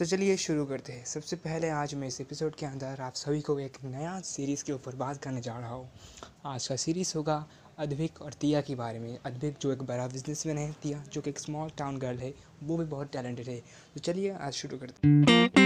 तो चलिए शुरू करते हैं। सबसे पहले आज मैं इस एपिसोड के अंदर आप सभी को एक नया सीरीज़ के ऊपर बात करने जा रहा हूँ। आज का सीरीज़ होगा अद्विक और तिया के बारे में। अद्विक जो एक बड़ा बिजनेसमैन है, तिया, जो कि एक स्मॉल टाउन गर्ल है, वो भी बहुत टैलेंटेड है। तो चलिए आज शुरू करते हैं।